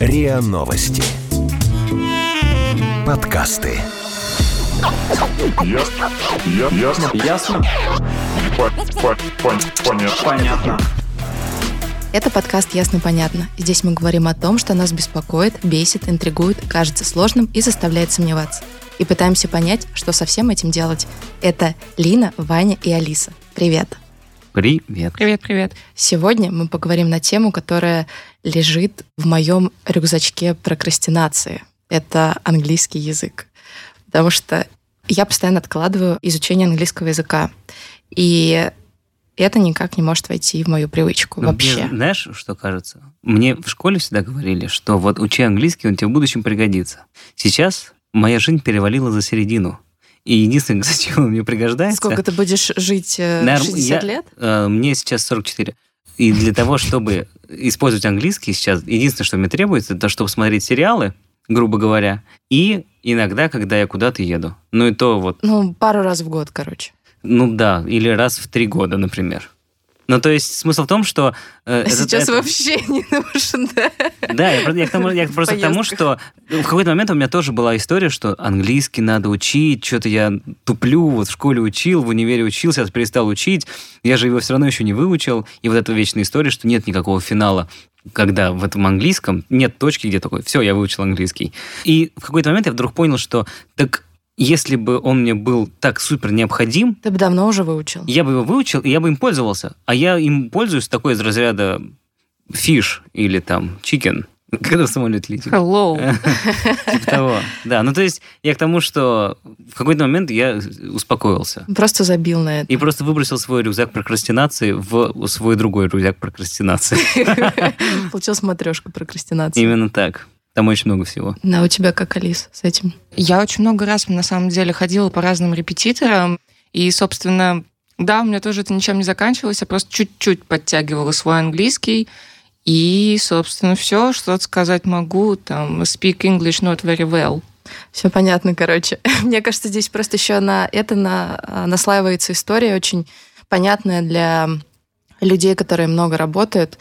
РИА Новости. Подкасты. Ясно. Я- Ясно. Ясно? По- по- пон- Понятно. Понятно. Это подкаст «Ясно-понятно». Здесь мы говорим о том, что нас беспокоит, бесит, интригует, кажется сложным и заставляет сомневаться. И пытаемся понять, что со всем этим делать. Это Лина, Ваня и Алиса. Привет! Привет. Привет, привет. Сегодня мы поговорим на тему, которая лежит в моем рюкзачке прокрастинации. Это английский язык. Потому что я постоянно откладываю изучение английского языка. И это никак не может войти в мою привычку Ну, вообще. мне, знаешь, что кажется? Мне в школе всегда говорили, что вот учи английский, он тебе в будущем пригодится. Сейчас моя жизнь перевалила за середину. И единственное, зачем он мне пригождается... Сколько ты будешь жить? э, Наверно, 60 я- лет? э, мне сейчас 44. И для того, чтобы использовать английский сейчас, единственное, что мне требуется, это чтобы смотреть сериалы, грубо говоря, и иногда, когда я куда-то еду. Ну и то вот Ну, пару раз в год, короче. Ну да, или раз в три года, например. Ну, то есть смысл в том, что... э, А сейчас это- вообще не нужен, да? Да, я, я к тому- я просто к тому, что в какой-то момент у меня тоже была история, что английский надо учить, что-то я туплю, вот в школе учил, в универе учился, сейчас перестал учить, я же его все равно еще не выучил. И вот эта вечная история, что нет никакого финала когда в этом английском нет точки, где такой, все, я выучил английский. И в какой-то момент я вдруг понял, что так если бы он мне был так супер необходим, Ты бы давно уже выучил. я бы его выучил, и я бы им пользовался. А я им пользуюсь такой из разряда фиш или там chicken, когда в самолете летим. Hello. Типа того. Да, ну то есть я к тому, что в какой-то момент я успокоился. Просто забил на это. И просто выбросил свой рюкзак прокрастинации в свой другой рюкзак прокрастинации. Получил смотрешку прокрастинации. Именно так. Там очень много всего. Да, у тебя как, Алис, с этим? Я очень много раз, на самом деле, ходила по разным репетиторам, и, собственно, да, у меня тоже это ничем не заканчивалось, я просто чуть-чуть подтягивала свой английский, и, собственно, все, что сказать могу, там, speak English not very well. Все понятно, короче. Мне кажется, здесь просто еще на это на, наслаивается история очень понятная для людей, которые много работают.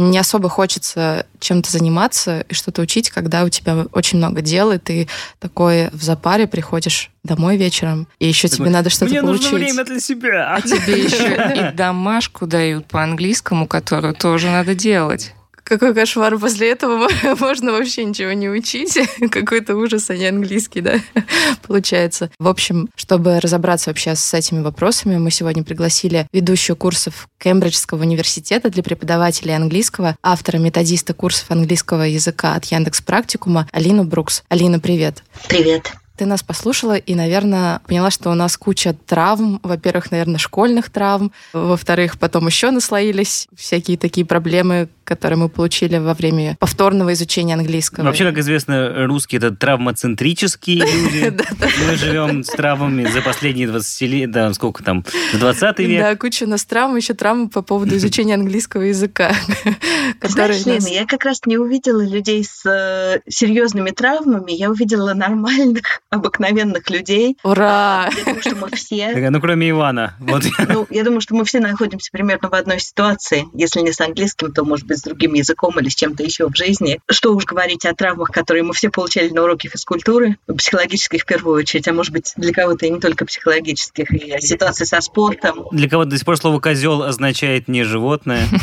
Не особо хочется чем-то заниматься и что-то учить, когда у тебя очень много дел, и ты такой в запаре приходишь домой вечером, и еще тебе надо что-то получить. для себя. А тебе еще и домашку дают по английскому, которую тоже надо делать. Какой кошмар. После этого можно вообще ничего не учить. Какой-то ужас, а не английский, да, получается. В общем, чтобы разобраться вообще с этими вопросами, мы сегодня пригласили ведущую курсов Кембриджского университета для преподавателей английского, автора-методиста курсов английского языка от Яндекс Практикума Алину Брукс. Алина, привет. Привет. Ты нас послушала и, наверное, поняла, что у нас куча травм. Во-первых, наверное, школьных травм. Во-вторых, потом еще наслоились всякие такие проблемы, которые мы получили во время повторного изучения английского. Вообще, как известно, русские это травмоцентрические люди. Мы живем с травмами за последние 20 лет, да, сколько там, в 20 век. Да, куча у нас травм, еще травмы по поводу изучения английского языка. которые Знаешь, Лена, я как раз не увидела людей с э, серьезными травмами, я увидела нормальных, обыкновенных людей. Ура! Я думаю, что мы все... Ну, кроме Ивана. Вот. Ну, я думаю, что мы все находимся примерно в одной ситуации. Если не с английским, то, может быть, с другим языком или с чем-то еще в жизни. Что уж говорить о травмах, которые мы все получали на уроке физкультуры, психологических в первую очередь, а может быть, для кого-то и не только психологических, и о ситуации со спортом. Для кого-то до сих пор слово козел означает не животное.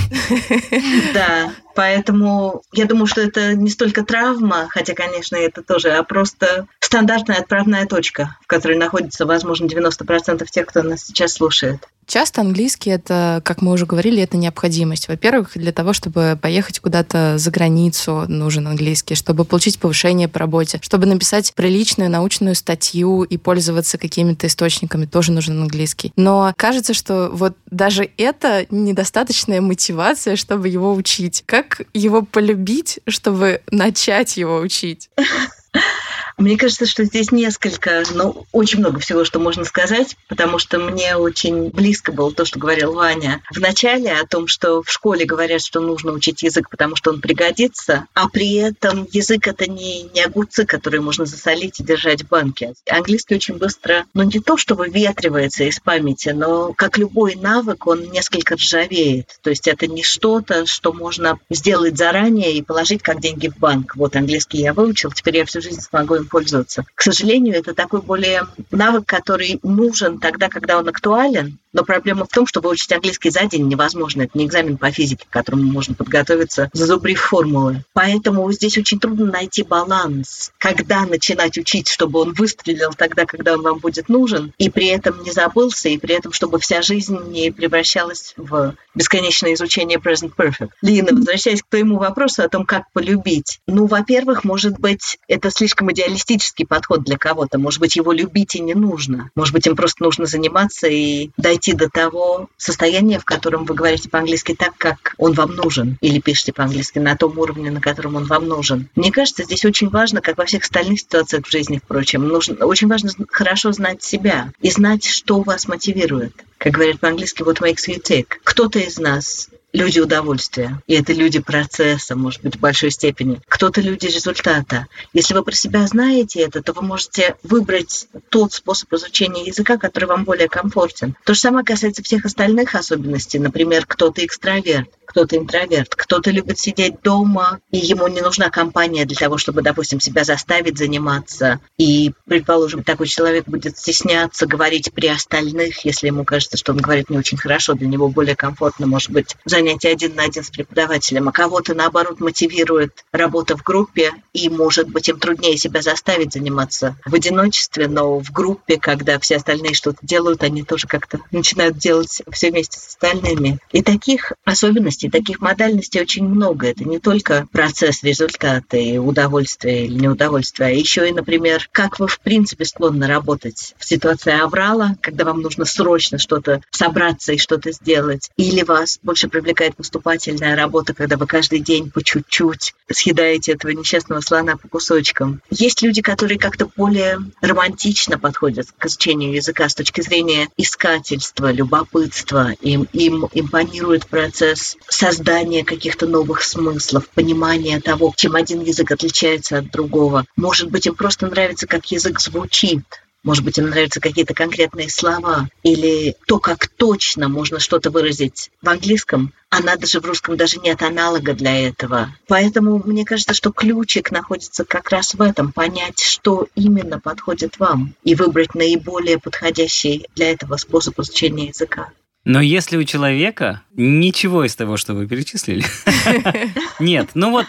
Да, поэтому я думаю, что это не столько травма, хотя, конечно, это тоже, а просто стандартная отправная точка, в которой находится, возможно, 90% тех, кто нас сейчас слушает. Часто английский это, как мы уже говорили, это необходимость. Во-первых, для того, чтобы поехать куда-то за границу, нужен английский, чтобы получить повышение по работе, чтобы написать приличную научную статью и пользоваться какими-то источниками, тоже нужен английский. Но кажется, что вот даже это недостаточная мотивация, чтобы его учить. Как его полюбить, чтобы начать его учить? Мне кажется, что здесь несколько, ну, очень много всего, что можно сказать, потому что мне очень близко было то, что говорил Ваня в начале о том, что в школе говорят, что нужно учить язык, потому что он пригодится, а при этом язык это не, не огурцы, которые можно засолить и держать в банке. Английский очень быстро, ну не то, что выветривается из памяти, но как любой навык, он несколько ржавеет. То есть это не что-то, что можно сделать заранее и положить как деньги в банк. Вот английский я выучил, теперь я всю жизнь смогу им пользоваться. К сожалению, это такой более навык, который нужен тогда, когда он актуален, но проблема в том, что выучить английский за день невозможно. Это не экзамен по физике, к которому можно подготовиться, зазубрив формулы. Поэтому здесь очень трудно найти баланс, когда начинать учить, чтобы он выстрелил тогда, когда он вам будет нужен, и при этом не забылся, и при этом, чтобы вся жизнь не превращалась в бесконечное изучение present perfect. Лина, возвращаясь к твоему вопросу о том, как полюбить. Ну, во-первых, может быть, это слишком идеалистический подход для кого-то. Может быть, его любить и не нужно. Может быть, им просто нужно заниматься и дойти до того состояния, в котором вы говорите по-английски так, как он вам нужен, или пишете по-английски на том уровне, на котором он вам нужен. Мне кажется, здесь очень важно, как во всех остальных ситуациях в жизни, впрочем, нужно, очень важно хорошо знать себя и знать, что вас мотивирует. Как говорят по-английски, what makes you tick. Кто-то из нас люди удовольствия. И это люди процесса, может быть, в большой степени. Кто-то люди результата. Если вы про себя знаете это, то вы можете выбрать тот способ изучения языка, который вам более комфортен. То же самое касается всех остальных особенностей. Например, кто-то экстраверт, кто-то интроверт, кто-то любит сидеть дома, и ему не нужна компания для того, чтобы, допустим, себя заставить заниматься. И, предположим, такой человек будет стесняться говорить при остальных, если ему кажется, что он говорит не очень хорошо, для него более комфортно, может быть, занятие один на один с преподавателем, а кого-то, наоборот, мотивирует работа в группе, и, может быть, им труднее себя заставить заниматься в одиночестве, но в группе, когда все остальные что-то делают, они тоже как-то начинают делать все вместе с остальными. И таких особенностей, таких модальностей очень много. Это не только процесс, результаты, удовольствие или неудовольствие, а еще и, например, как вы, в принципе, склонны работать в ситуации аврала, когда вам нужно срочно что-то собраться и что-то сделать, или вас больше привлекает привлекает поступательная работа, когда вы каждый день по чуть-чуть съедаете этого несчастного слона по кусочкам. Есть люди, которые как-то более романтично подходят к изучению языка с точки зрения искательства, любопытства. Им, им импонирует процесс создания каких-то новых смыслов, понимания того, чем один язык отличается от другого. Может быть, им просто нравится, как язык звучит, может быть, им нравятся какие-то конкретные слова или то, как точно можно что-то выразить в английском, а надо же в русском даже нет аналога для этого. Поэтому мне кажется, что ключик находится как раз в этом, понять, что именно подходит вам, и выбрать наиболее подходящий для этого способ изучения языка. Но если у человека ничего из того, что вы перечислили, нет, ну вот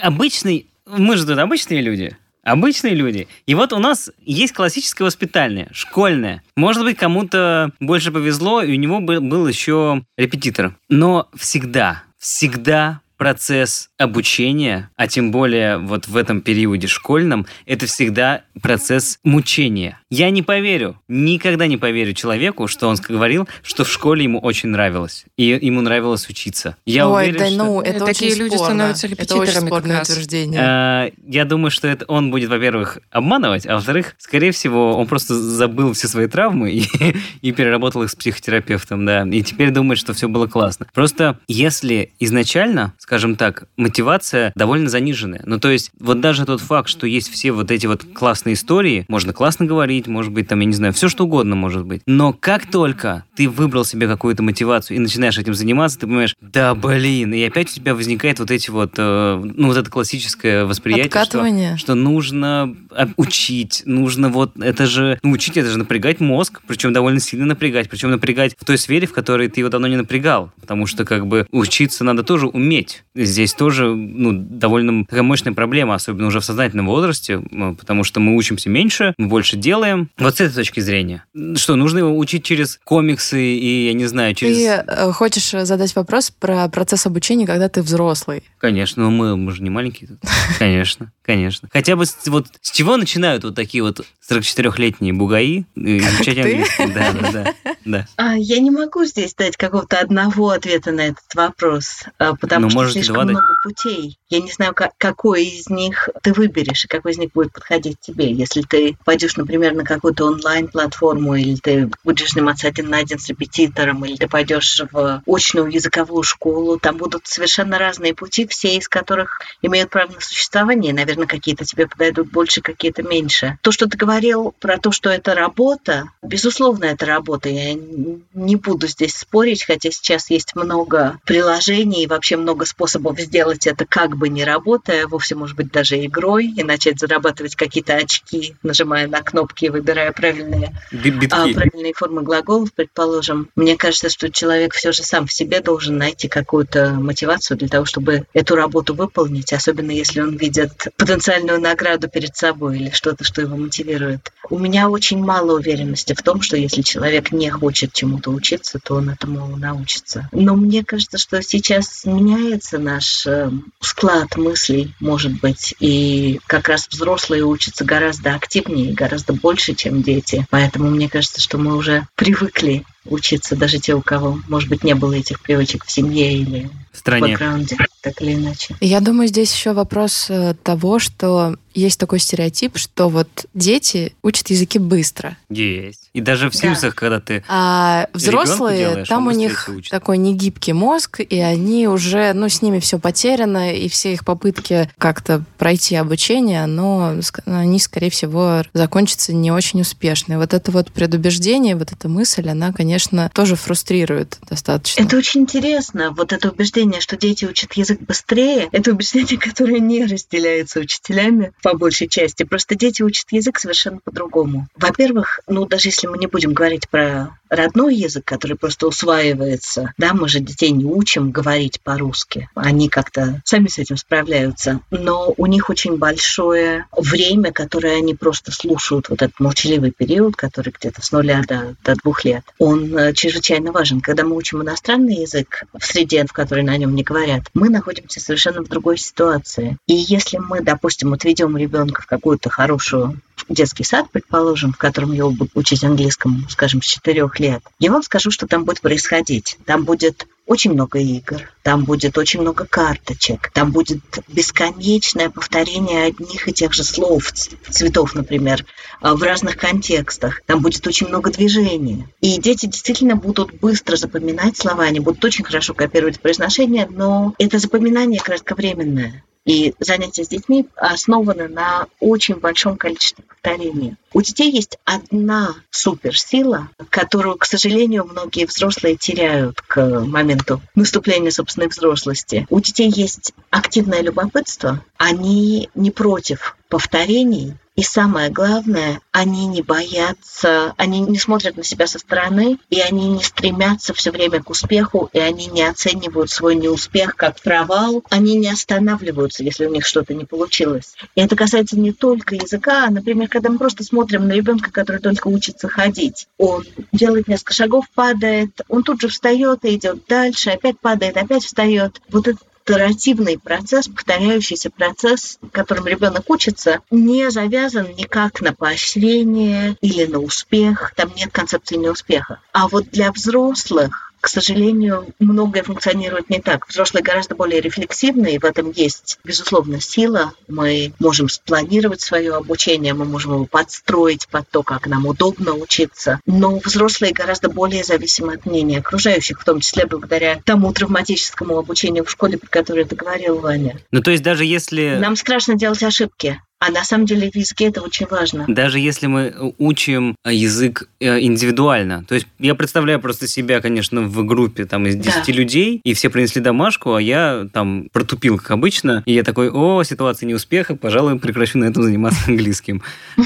обычный, мы же тут обычные люди, Обычные люди. И вот у нас есть классическое воспитание, школьное. Может быть, кому-то больше повезло, и у него был, был еще репетитор. Но всегда, всегда процесс обучения, а тем более вот в этом периоде школьном, это всегда процесс мучения. Я не поверю, никогда не поверю человеку, что он говорил, что в школе ему очень нравилось, и ему нравилось учиться. Я Ой, уверен, да, что... ну, это Такие очень люди спорно. становятся Это очень репетиторами спорное раз. утверждение. А, Я думаю, что это он будет, во-первых, обманывать, а во-вторых, скорее всего, он просто забыл все свои травмы и, и переработал их с психотерапевтом, да, и теперь думает, что все было классно. Просто если изначально, скажем так, мотивация довольно заниженная, ну то есть вот даже тот факт, что есть все вот эти вот классные истории, можно классно говорить, может быть, там, я не знаю, все что угодно может быть, но как только ты выбрал себе какую-то мотивацию и начинаешь этим заниматься, ты понимаешь, да блин, и опять у тебя возникает вот эти вот, э, ну вот это классическое восприятие, что Откатывание. что нужно а, учить, нужно вот, это же, ну, учить, это же напрягать мозг, причем довольно сильно напрягать, причем напрягать в той сфере, в которой ты его давно не напрягал, потому что как бы учиться надо тоже уметь. Здесь тоже, ну, довольно такая мощная проблема, особенно уже в сознательном возрасте, потому что мы учимся меньше, мы больше делаем. Вот с этой точки зрения. Что, нужно его учить через комиксы и, я не знаю, через... Ты э, хочешь задать вопрос про процесс обучения, когда ты взрослый? Конечно, но мы, мы же не маленькие тут. Конечно, конечно. Хотя бы с, вот с чего начинают вот такие вот 44-летние бугаи э, изучать ты? английский? Да, да, да. да. А, я не могу здесь дать какого-то одного ответа на этот вопрос, а, потому ну, что Можете слишком два много путей. Я не знаю, как, какой из них ты выберешь, и какой из них будет подходить тебе. Если ты пойдешь, например, на какую-то онлайн-платформу, или ты будешь заниматься один на один с репетитором, или ты пойдешь в очную языковую школу, там будут совершенно разные пути, все из которых имеют право на существование. Наверное, какие-то тебе подойдут больше, какие-то меньше. То, что ты говорил про то, что это работа, безусловно, это работа. Я не буду здесь спорить, хотя сейчас есть много приложений и вообще много способов сделать это как бы не работая, вовсе может быть даже игрой, и начать зарабатывать какие-то очки, нажимая на кнопки и выбирая правильные, Битки. а, правильные формы глаголов, предположим. Мне кажется, что человек все же сам в себе должен найти какую-то мотивацию для того, чтобы эту работу выполнить, особенно если он видит потенциальную награду перед собой или что-то, что его мотивирует. У меня очень мало уверенности в том, что если человек не хочет чему-то учиться, то он этому научится. Но мне кажется, что сейчас меняется наш э, склад мыслей, может быть, и как раз взрослые учатся гораздо активнее, гораздо больше, чем дети. Поэтому мне кажется, что мы уже привыкли учиться, даже те, у кого, может быть, не было этих привычек в семье или В в стране. бэкграунде, так или иначе. Я думаю, здесь еще вопрос э, того, что есть такой стереотип, что вот дети учат языки быстро, Есть. И даже в Да. Симсах, когда ты... а взрослые, делаешь, там у них учит. такой негибкий мозг, и они уже, ну, с ними все потеряно, и все их попытки как-то пройти обучение, но они, скорее всего, закончатся не очень успешно. И вот это вот предубеждение, вот эта мысль, она, конечно, тоже фрустрирует достаточно. Это очень интересно. Вот это убеждение, что дети учат язык быстрее, это убеждение, которое не разделяется учителями по большей части. Просто дети учат язык совершенно по-другому. Во-первых, ну даже если мы не будем говорить про родной язык, который просто усваивается, да, мы же детей не учим говорить по-русски. Они как-то сами с этим справляются. Но у них очень большое время, которое они просто слушают, вот этот молчаливый период, который где-то с нуля до, до двух лет, он э, чрезвычайно важен. Когда мы учим иностранный язык в среде, в которой на нем не говорят, мы находимся совершенно в другой ситуации. И если мы, допустим, отведем ребенка в какую-то хорошую детский сад, предположим, в котором его будут учить английскому, скажем, с четырех лет, я вам скажу, что там будет происходить. Там будет очень много игр, там будет очень много карточек, там будет бесконечное повторение одних и тех же слов, цветов, например, а, в разных контекстах. Там будет очень много движения. И дети действительно будут быстро запоминать слова, они будут очень хорошо копировать произношение, но это запоминание кратковременное. И занятия с детьми основаны на очень большом количестве повторений. У детей есть одна суперсила, которую, к сожалению, многие взрослые теряют к моменту наступления собственной взрослости. У детей есть активное любопытство, они не против повторений, и самое главное, они не боятся, они не смотрят на себя со стороны, и они не стремятся все время к успеху, и они не оценивают свой неуспех как провал, они не останавливаются, если у них что-то не получилось. И это касается не только языка, а, например, когда мы просто смотрим на ребенка, который только учится ходить. Он делает несколько шагов, падает, он тут же встает и идет дальше, опять падает, опять встает. Вот это итеративный процесс, повторяющийся процесс, которым ребенок учится, не завязан никак на поощрение или на успех. Там нет концепции неуспеха. А вот для взрослых к сожалению, многое функционирует не так. Взрослые гораздо более рефлексивны, и в этом есть, безусловно, сила. Мы можем спланировать свое обучение, мы можем его подстроить под то, как нам удобно учиться. Но взрослые гораздо более зависимы от мнения окружающих, в том числе благодаря тому травматическому обучению в школе, про которое ты говорил, Ваня. Ну, то есть даже если... Нам страшно делать ошибки. А на самом деле в языке это очень важно. Даже если мы учим э, язык э, индивидуально. То есть я представляю просто себя, конечно, в группе там из 10 Да. людей, и все принесли домашку, а я там протупил, как обычно. И я такой, о, ситуация неуспеха, пожалуй, прекращу на этом заниматься английским.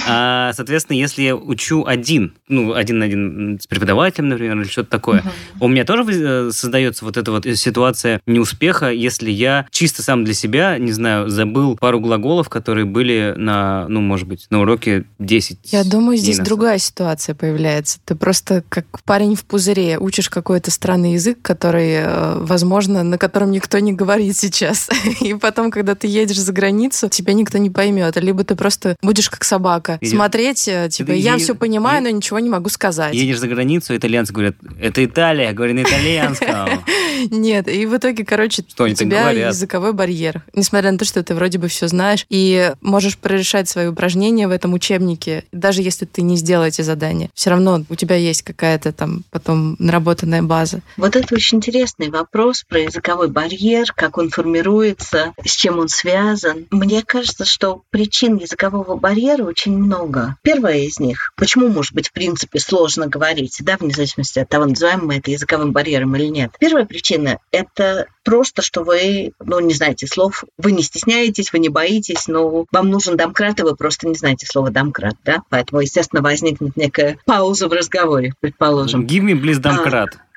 А, соответственно, если я учу один, ну, один на один с преподавателем, например, или что-то такое, у меня тоже э, создается вот эта вот ситуация неуспеха, если я чисто сам для себя, не знаю, забыл пару глаголов, которые были на, ну, может быть, на уроке 10 Я думаю, здесь другая ситуация появляется. Ты просто как парень в пузыре учишь какой-то странный язык, который, э, возможно, на котором никто не говорит сейчас. И потом, когда ты едешь за границу, тебя никто не поймет. Либо ты просто будешь как собака Едешь- смотреть, э, типа, Ты я е- все понимаю, е- но ничего не могу сказать. Едешь за границу, итальянцы говорят, это Италия, говори на итальянском. Нет, и в итоге, короче, у тебя языковой барьер. Несмотря на то, что ты вроде бы все знаешь, и можешь прорешать свои упражнения в этом учебнике, даже если ты не сделал эти задания. Все равно у тебя есть какая-то там потом наработанная база. Вот это очень интересный вопрос про языковой барьер, как он формируется, с чем он связан. Мне кажется, что причин языкового барьера очень много. Первая из них, почему, может быть, в принципе, сложно говорить, да, вне зависимости от того, называем мы это языковым барьером или нет. Первая причина – это просто, что вы, ну, не знаете слов, вы не стесняетесь, вы не боитесь, но вам нужен домкрат, и вы просто не знаете слова домкрат, да, поэтому, естественно, возникнет некая пауза в разговоре, предположим. Give me, please, домкрат. А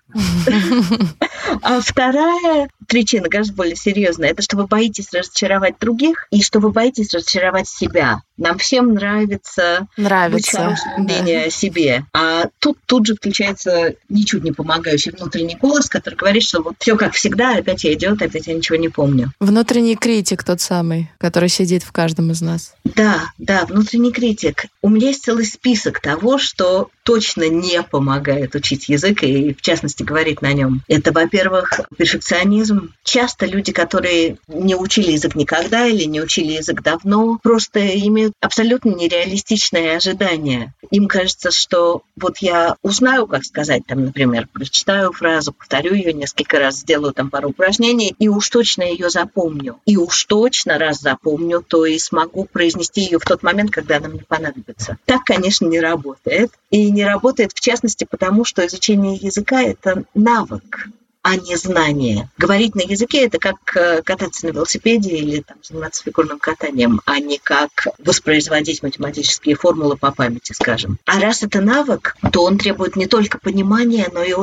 вторая причина, гораздо более серьезная, это что вы боитесь разочаровать других и что вы боитесь разочаровать себя. Нам всем нравится Нравится. хорошим да. мнение о себе. А тут тут же включается ничуть не помогающий внутренний голос, который говорит, что вот все как всегда, опять я идет, опять я ничего не помню. Внутренний критик тот самый, который сидит в каждом из нас. Да, да, внутренний критик. У меня есть целый список того, что точно не помогает учить язык и, в частности, говорить на нем. Это, во-первых, перфекционизм. Часто люди, которые не учили язык никогда или не учили язык давно, просто имеют абсолютно нереалистичные ожидания. Им кажется, что вот я узнаю, как сказать, там, например, прочитаю фразу, повторю ее несколько раз, сделаю там пару упражнений, и уж точно ее запомню. И уж точно раз запомню, то и смогу произнести ее в тот момент, когда она мне понадобится. Так, конечно, не работает. И не работает, в частности, потому что изучение языка – это навык а не знание. Говорить на языке – это как э, кататься на велосипеде или там, заниматься фигурным катанием, а не как воспроизводить математические формулы по памяти, скажем. А раз это навык, то он требует не только понимания, но и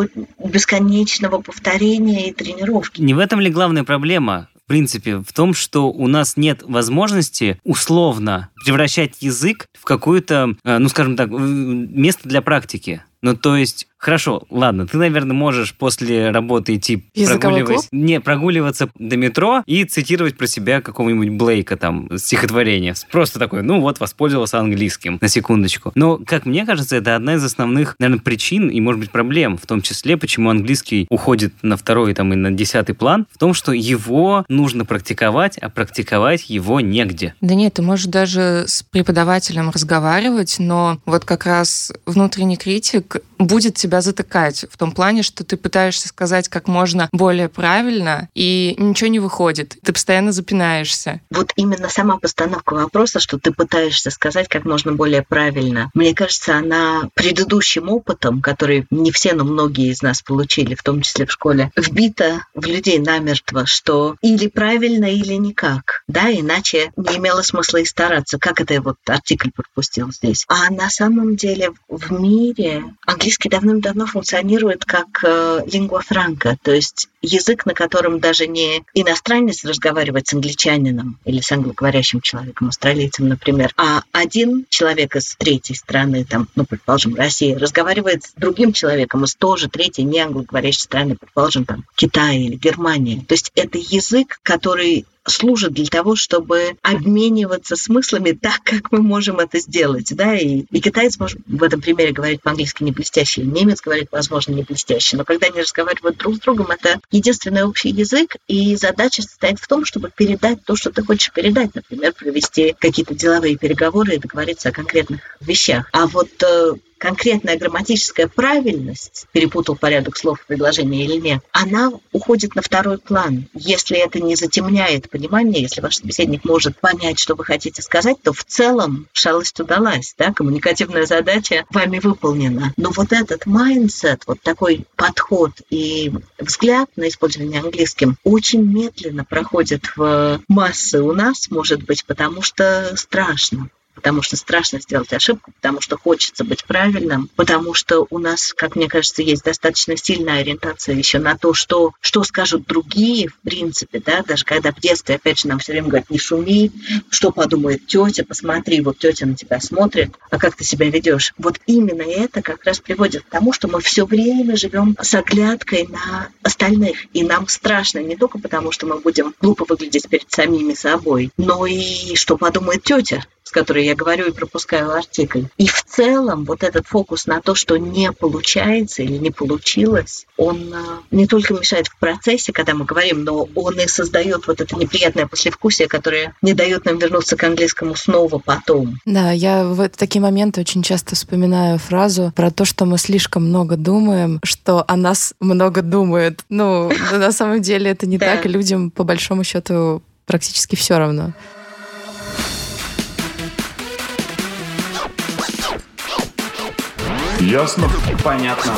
бесконечного повторения и тренировки. Не в этом ли главная проблема? Принципе, в том, что у нас нет возможности условно превращать язык в какое-то, э, ну, скажем так, место для практики. Ну, то есть, хорошо, ладно, ты, наверное, можешь после работы идти прогуливать, не, прогуливаться до метро и цитировать про себя какого-нибудь Блейка там, стихотворение. Просто такое, ну вот, воспользовался английским, на секундочку. Но, как мне кажется, это одна из основных, наверное, причин и, может быть, проблем, в том числе, почему английский уходит на второй там, и на десятый план, в том, что его нужно практиковать, а практиковать его негде. Да нет, ты можешь даже с преподавателем разговаривать, но вот как раз внутренний критик будет тебя затыкать в том плане, что ты пытаешься сказать как можно более правильно, и ничего не выходит. Ты постоянно запинаешься. Вот именно сама постановка вопроса, что ты пытаешься сказать как можно более правильно, мне кажется, она предыдущим опытом, который не все, но многие из нас получили, в том числе в школе, вбита в людей намертво, что или правильно, или никак. Да, иначе не имело смысла и стараться, как это я вот артикль пропустил здесь. А на самом деле в мире английский давным-давно функционирует как э, лингва франка, то есть язык, на котором даже не иностранец разговаривает с англичанином или с англоговорящим человеком, австралийцем, например, а один человек из третьей страны, там, ну, предположим, России, разговаривает с другим человеком из тоже третьей не англоговорящей страны, предположим, там, Китая или Германия. То есть это язык, который служит для того, чтобы обмениваться смыслами так, как мы можем это сделать, да, и, и китаец может в этом примере говорить по-английски не блестяще, и немец говорит, возможно, не блестяще, но когда они разговаривают друг с другом, это единственный общий язык, и задача состоит в том, чтобы передать то, что ты хочешь передать, например, провести какие-то деловые переговоры и договориться о конкретных вещах. А вот э, конкретная грамматическая правильность, перепутал порядок слов в предложении или нет, она уходит на второй план. Если это не затемняет понимание, если ваш собеседник может понять, что вы хотите сказать, то в целом шалость удалась, да, коммуникативная задача вами выполнена. Но вот этот mindset, вот такой подход и взгляд на использование английским очень медленно проходит в массы у нас, может быть, потому что страшно. Потому что страшно сделать ошибку, потому что хочется быть правильным, потому что у нас, как мне кажется, есть достаточно сильная ориентация еще на то, что, что скажут другие, в принципе, да, даже когда в детстве, опять же, нам все время говорят, не шуми, что подумает тетя, посмотри, вот тетя на тебя смотрит, а как ты себя ведешь. Вот именно это как раз приводит к тому, что мы все время живем с оглядкой на остальных, и нам страшно не только потому, что мы будем глупо выглядеть перед самими собой, но и что подумает тетя, с которой я говорю и пропускаю артикль. И в целом вот этот фокус на то, что не получается или не получилось, он а, не только мешает в процессе, когда мы говорим, но он и создает вот это неприятное послевкусие, которое не дает нам вернуться к английскому снова потом. Да, я в такие моменты очень часто вспоминаю фразу про то, что мы слишком много думаем, что о нас много думают. Ну, на самом деле это не так, и людям по большому счету практически все равно. Ясно? Понятно.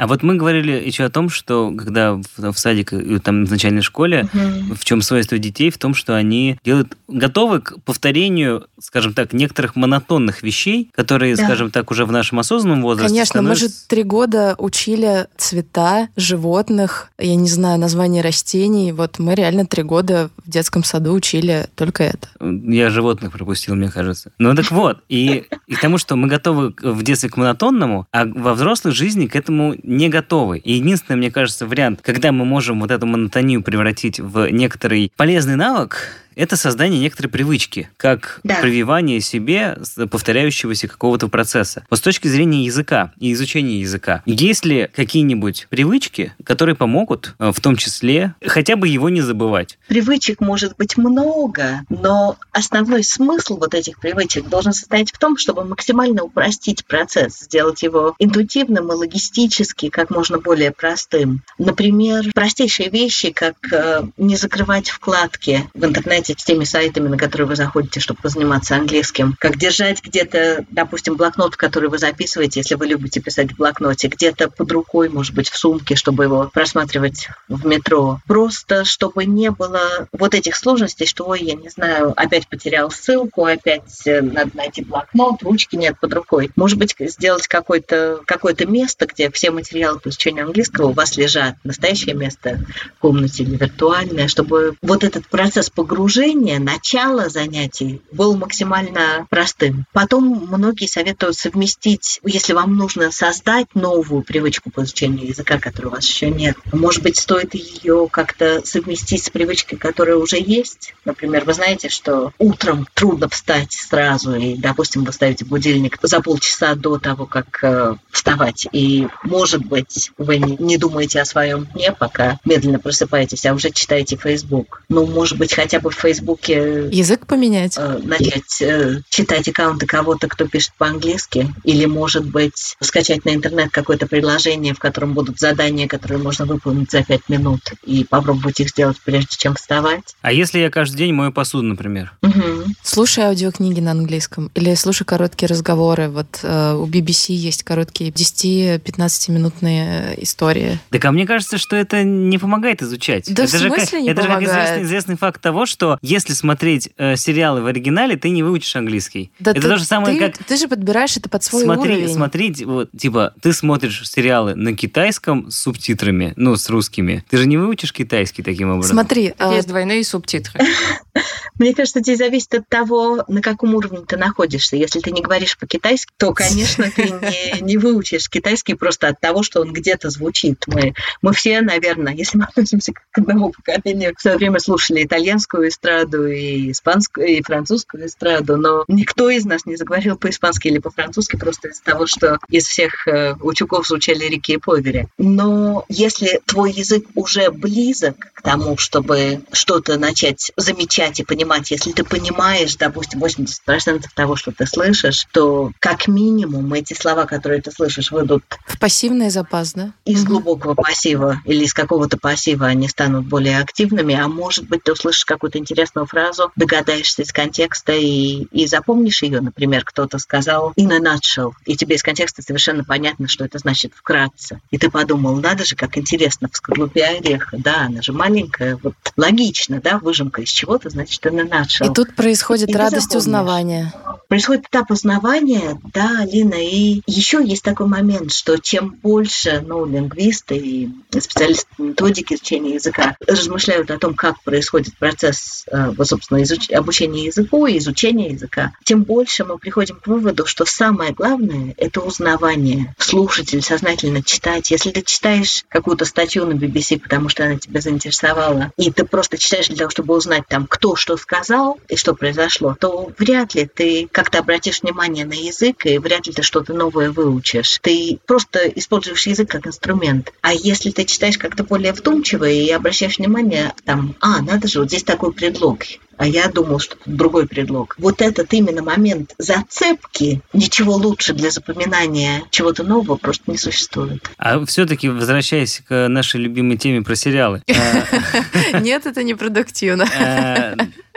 А вот мы говорили еще о том, что когда в, в садик и там в начальной школе, Мгм. в чем свойство детей, в том, что они делают, готовы к повторению, скажем так, некоторых монотонных вещей, которые, Да. скажем так, уже в нашем осознанном возрасте Конечно, мы же становятся- три года учили цвета животных, я не знаю, название растений. Вот мы реально три года в детском саду учили только это. Я животных пропустил, мне кажется. Ну так вот, и, и к тому, что мы готовы в детстве к монотонному, а во взрослой жизни к этому не готовы. И единственный, мне кажется, вариант, когда мы можем вот эту монотонию превратить в некоторый полезный навык, это создание некоторой привычки, как Да. прививание себе повторяющегося какого-то процесса. Вот с точки зрения языка и изучения языка, есть ли какие-нибудь привычки, которые помогут, э, в том числе, хотя бы его не забывать? Привычек может быть много, но основной смысл вот этих привычек должен состоять в том, чтобы максимально упростить процесс, сделать его интуитивным и логистически как можно более простым. Например, простейшие вещи, как э, не закрывать вкладки в интернете с теми сайтами, на которые вы заходите, чтобы позаниматься английским, как держать где-то, допустим, блокнот, в который вы записываете, если вы любите писать в блокноте, где-то под рукой, может быть, в сумке, чтобы его просматривать в метро. Просто, чтобы не было вот этих сложностей, что, ой, я не знаю, опять потерял ссылку, опять э, надо найти блокнот, ручки нет под рукой. Может быть, сделать какое-то какое место, где все материалы по изучению английского у вас лежат. Настоящее место в комнате или виртуальное, чтобы вот этот процесс погружения, начало занятий был максимально простым. Потом многие советуют совместить, если вам нужно создать новую привычку по изучению языка, которой у вас еще нет, может быть, стоит ее как-то совместить с привычкой, которая уже есть. Например, вы знаете, что утром трудно встать сразу, и, допустим, вы ставите будильник за полчаса до того, как э, вставать, и, может быть, вы не, думаете о своем дне, пока медленно просыпаетесь, а уже читаете Facebook. Ну, может быть, хотя бы Фейсбуке Язык поменять? э, начать э, читать аккаунты кого-то, кто пишет по-английски, или, может быть, скачать на интернет какое-то приложение, в котором будут задания, которые можно выполнить за пять минут, и попробовать их сделать, прежде чем вставать. А если я каждый день мою посуду, например? Мгм. Слушай аудиокниги на английском или слушай короткие разговоры. Вот э, у BBC есть короткие 10-15 минутные э, истории. Так а мне кажется, что это не помогает изучать. Да это в же как- смысле не это же как помогает? известный, известный факт того, что если смотреть э, сериалы в оригинале, ты не выучишь английский. Да это ты, то же самое, ты, как ты же подбираешь это под свой смотри, уровень. смотреть, вот, типа, ты смотришь сериалы на китайском с субтитрами, ну, с русскими. Ты же не выучишь китайский таким образом. Смотри, э, Есть двойные субтитры. Мне кажется, здесь зависит от того, на каком уровне ты находишься. Если ты не говоришь по-китайски, то, конечно, ты не, не выучишь китайский просто от того, что он где-то звучит. Мы, мы все, наверное, если мы относимся к одному поколению, в свое время слушали итальянскую эстраду и испанскую, и французскую эстраду, но никто из нас не заговорил по-испански или по-французски просто из-за того, что из всех э, утюгов звучали Рики и Повери. Но если твой язык уже близок к тому, чтобы что-то начать замечать и понимать, если ты понимаешь, допустим, 80% того, что ты слышишь, то как минимум эти слова, которые ты слышишь, выйдут в пассивный запас, да? из глубокого пассива или из какого-то пассива они станут более активными, а может быть, ты услышишь какую-то интересную фразу, догадаешься из контекста и, и запомнишь ее, например, кто-то сказал in a nutshell, и тебе из контекста совершенно понятно, что это значит вкратце. И ты подумал, надо же, как интересно, в скорлупе ореха, да, она же маленькая, вот логично, да, выжимка из чего-то, значит, in a nutshell. И тут происходит И радость узнавания. Происходит этап узнавания, да, Лина, и еще есть такой момент, что чем больше ну, лингвисты и специалисты методики изучения языка размышляют о том, как происходит процесс, э, вот, собственно, изуч- обучения языку и изучения языка, тем больше мы приходим к выводу, что самое главное – это узнавание. Слушать или сознательно читать. Если ты читаешь какую-то статью на BBC, потому что она тебя заинтересовала, и ты просто читаешь для того, чтобы узнать, там, кто что сказал и что произошло, то вряд ли ты как-то обратишь внимание на язык, и вряд ли ты что-то новое выучишь. Ты просто используешь язык как инструмент. А если ты читаешь как-то более вдумчиво и обращаешь внимание, там, а, надо же, вот здесь такой предлог, а я думал, что тут другой предлог. Вот этот именно момент зацепки, ничего лучше для запоминания чего-то нового просто не существует. А все-таки, возвращаясь к нашей любимой теме про сериалы, э, Нет, это непродуктивно.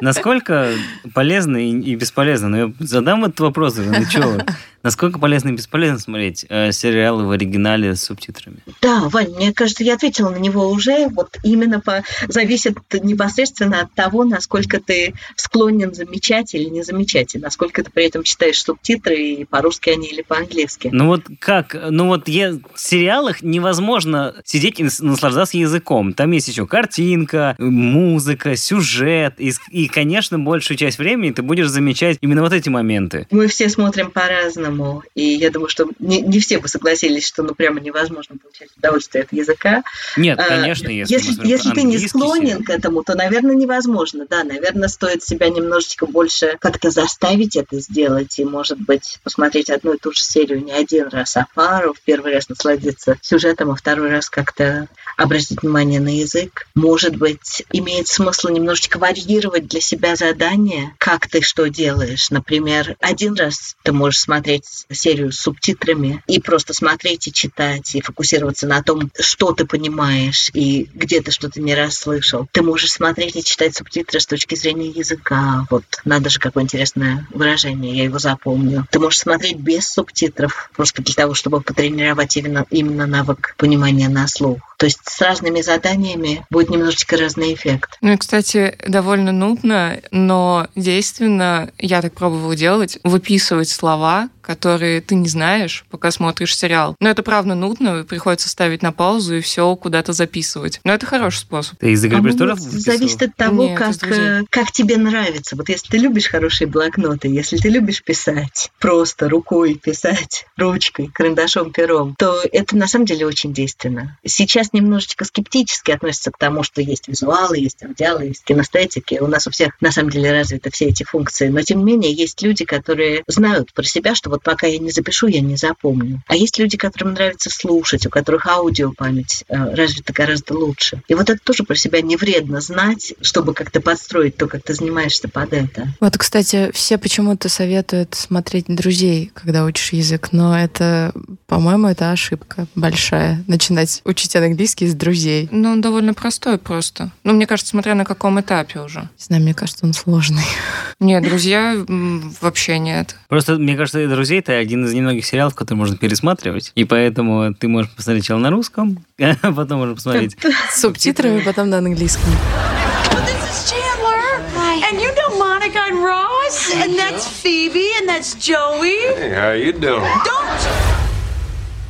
Насколько полезно и бесполезно? Ну, я задам этот вопрос, ну что? Насколько полезно и бесполезно смотреть э, сериалы в оригинале с субтитрами? Да, Вань, мне кажется, я ответила на него уже. Вот именно по... зависит непосредственно от того, насколько ты склонен замечать или не замечать, и насколько ты при этом читаешь субтитры, и по-русски они или по-английски. Ну вот как? Ну вот я, в сериалах невозможно сидеть и нас- наслаждаться языком. Там есть еще картинка, музыка, сюжет. И, и, конечно, большую часть времени ты будешь замечать именно вот эти моменты. Мы все смотрим по-разному, и я думаю, что не, не все бы согласились, что ну прямо невозможно получать удовольствие от языка. Нет, А, конечно, если, Если, смотрим если ты не склонен сериал. к этому, то, наверное, невозможно. Да, наверное, стоит себя немножечко больше как-то заставить это сделать и, может быть, посмотреть одну и ту же серию не один раз, а пару. В первый раз насладиться сюжетом, а второй раз как-то обратить внимание на язык. Может быть, имеет смысл немножечко варьировать для себя задания, как ты что делаешь. Например, один раз ты можешь смотреть серию с субтитрами и просто смотреть и читать, и фокусироваться на том, что ты понимаешь и где ты что-то не расслышал. Ты можешь смотреть и читать субтитры с точки зрения языка. Вот, надо же, какое интересное выражение, я его запомню. Ты можешь смотреть без субтитров, просто для того, чтобы потренировать именно, именно навык понимания на слух. То есть с разными заданиями будет немножечко разный эффект. Ну и, кстати, довольно нудно, но действенно, я так пробовала делать, выписывать слова, которые ты не знаешь, пока смотришь сериал. Но это правда нудно, приходится ставить на паузу и все куда-то записывать. Но это хороший способ. Ты из «Игры А, ну, престолов» вот выписывал? зависит от того, Нет, как, э, как тебе нравится. Вот если ты любишь хорошие блокноты, если ты любишь писать, просто рукой писать, ручкой, карандашом, пером, то это на самом деле очень действенно. Сейчас немножечко скептически относятся к тому, что есть визуалы, есть аудиалы, есть кинестетики. У нас у всех на самом деле развиты все эти функции. Но тем не менее есть люди, которые знают про себя, что вот пока я не запишу, я не запомню. А есть люди, которым нравится слушать, у которых аудиопамять э, развита гораздо лучше. И вот это тоже про себя не вредно знать, чтобы как-то подстроить то, как ты занимаешься под это. Вот, кстати, все почему-то советуют смотреть друзей, когда учишь язык, но это, по-моему, это ошибка большая. Начинать учить английский с друзей. Ну, он довольно простой просто. Ну, мне кажется, смотря на каком этапе уже. Не знаю, мне кажется, он сложный. Нет, друзья вообще нет. Просто, мне кажется, «Друзей» — это один из немногих сериалов, который можно пересматривать. И поэтому ты можешь посмотреть сначала на русском, а потом можно посмотреть С субтитрами, потом на английском. This is Chandler. And you know Monica and Ross. And that's Phoebe. And that's Joey. Hey, how you doing? Don't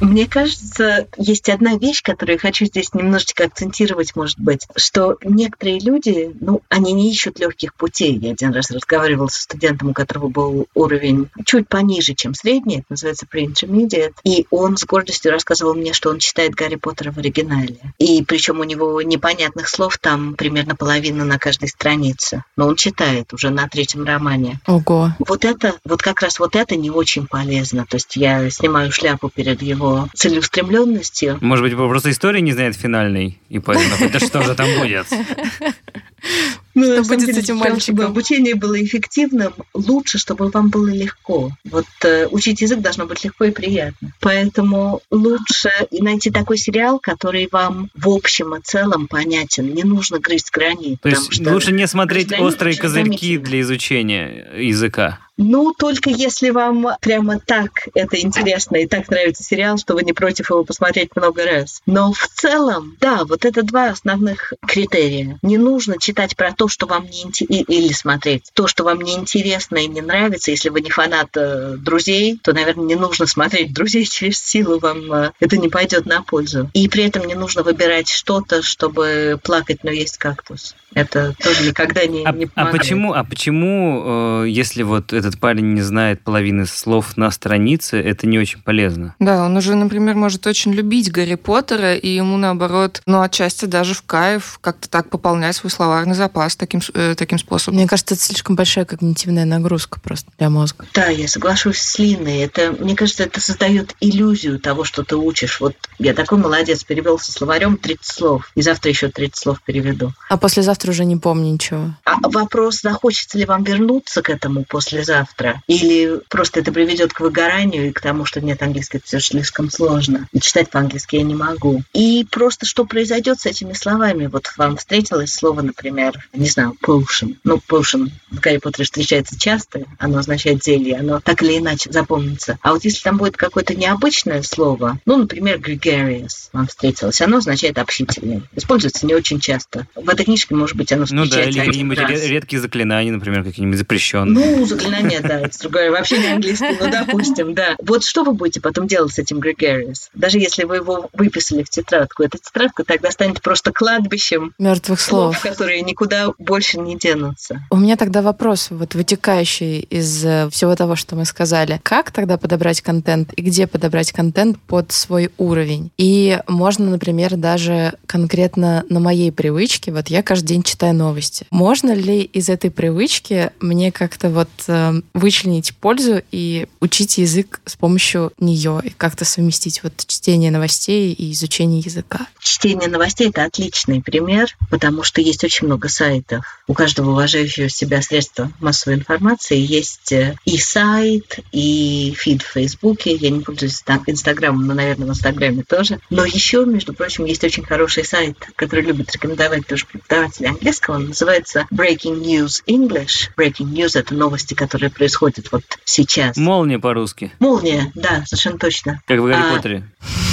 Мне кажется, есть одна вещь, которую я хочу здесь немножечко акцентировать, может быть, что некоторые люди, ну, они не ищут легких путей. Я один раз разговаривала со студентом, у которого был уровень чуть пониже, чем средний, это называется pre-intermediate, и он с гордостью рассказывал мне, что он читает Гарри Поттера в оригинале. И причем у него непонятных слов там примерно половина на каждой странице. Но он читает уже на третьем романе. Ого. Вот это, вот как раз вот это не очень полезно. То есть я снимаю шляпу перед его целеустремленностью. Может быть, просто истории не знает финальной, и поэтому, это что же там будет? Ну, Что будет с деле, этим для того, Чтобы мальчиком? обучение было эффективным, лучше, чтобы вам было легко. Вот э, учить язык должно быть легко и приятно. Поэтому лучше найти такой сериал, который вам в общем и целом понятен. Не нужно грызть грани. То есть что лучше не смотреть границы острые козырьки для изучения языка. Ну, только если вам прямо так это интересно и так нравится сериал, что вы не против его посмотреть много раз. Но в целом, да, вот это два основных критерия. Не нужно читать про то, что вам не интересно, или смотреть то, что вам не интересно и не нравится. Если вы не фанат э, друзей, то, наверное, не нужно смотреть друзей через силу, вам э, это не пойдет на пользу. И при этом не нужно выбирать что-то, чтобы плакать, но есть кактус. Это тоже никогда не, А, не а помогает. почему, а почему, э, если вот этот парень не знает половины слов на странице, это не очень полезно? Да, он уже, например, может очень любить Гарри Поттера, и ему, наоборот, ну, отчасти даже в кайф как-то так пополнять свой словарный запас таким, с- э, таким способом. Мне кажется, это слишком большая когнитивная нагрузка просто для мозга. Да, я соглашусь с Линой. Это, мне кажется, это создает иллюзию того, что ты учишь. Вот я такой молодец, перевел со словарем 30 слов, и завтра еще 30 слов переведу. А послезавтра уже не помню ничего. А вопрос, захочется ли вам вернуться к этому послезавтра, или просто это приведет к выгоранию и к тому, что нет, английский это все слишком сложно, и читать по-английски я не могу. И просто что произойдет с этими словами? Вот вам встретилось слово, например, не знаю, potion. Ну, potion в Гарри Поттере встречается часто, оно означает зелье, оно так или иначе запомнится. А вот если там будет какое-то необычное слово, ну, например, gregarious вам встретилось, оно означает общительный. Используется не очень часто. В этой книжке, может быть, оно Ну да, встречается или какие-нибудь редкие заклинания, например, какие-нибудь запрещенные. Ну, заклинание, да, это другое, вообще не английский, ну, допустим, да. Вот что вы будете потом делать с этим Gregarious? Даже если вы его выписали в тетрадку, эта тетрадка тогда станет просто кладбищем Мертвых слов, слов. которые никуда больше не денутся. У меня тогда вопрос, вот вытекающий из э, всего того, что мы сказали. Как тогда подобрать контент и где подобрать контент под свой уровень? И можно, например, даже конкретно на моей привычке, вот я каждый день читаю новости. Можно ли из этой привычки мне как-то вот э, вычленить пользу и учить язык с помощью нее и как-то совместить вот чтение новостей и изучение языка? Чтение новостей – это отличный пример, потому что есть очень много сайтов. У каждого уважающего себя средства массовой информации есть э, и сайт, и фид в Фейсбуке. Я не пользуюсь там Инстаграмом, но, наверное, в Инстаграме тоже. Но еще, между прочим, есть очень хороший сайт, который любят рекомендовать тоже преподаватели английского. Он называется Breaking News English. Breaking News – это новости, которые происходят вот сейчас. Молния по-русски, Молния, да, совершенно точно. как в Гарри А, Поттере.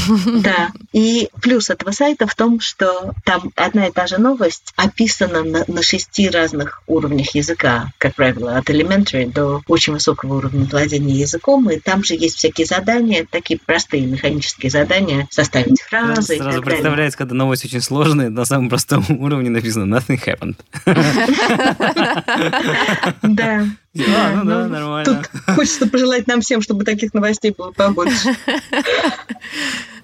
Да. И плюс этого сайта в том, что там одна и та же новость описана на, на шести разных уровнях языка, как правило, от elementary до очень высокого уровня владения языком. И там же есть всякие задания, такие простые механические задания, составить фразы и Сразу представляется, когда новость очень сложная, на самом простом уровне написано «nothing happened». Да. А, ну да, Ну, нормально. Тут хочется пожелать нам всем, чтобы таких новостей было побольше.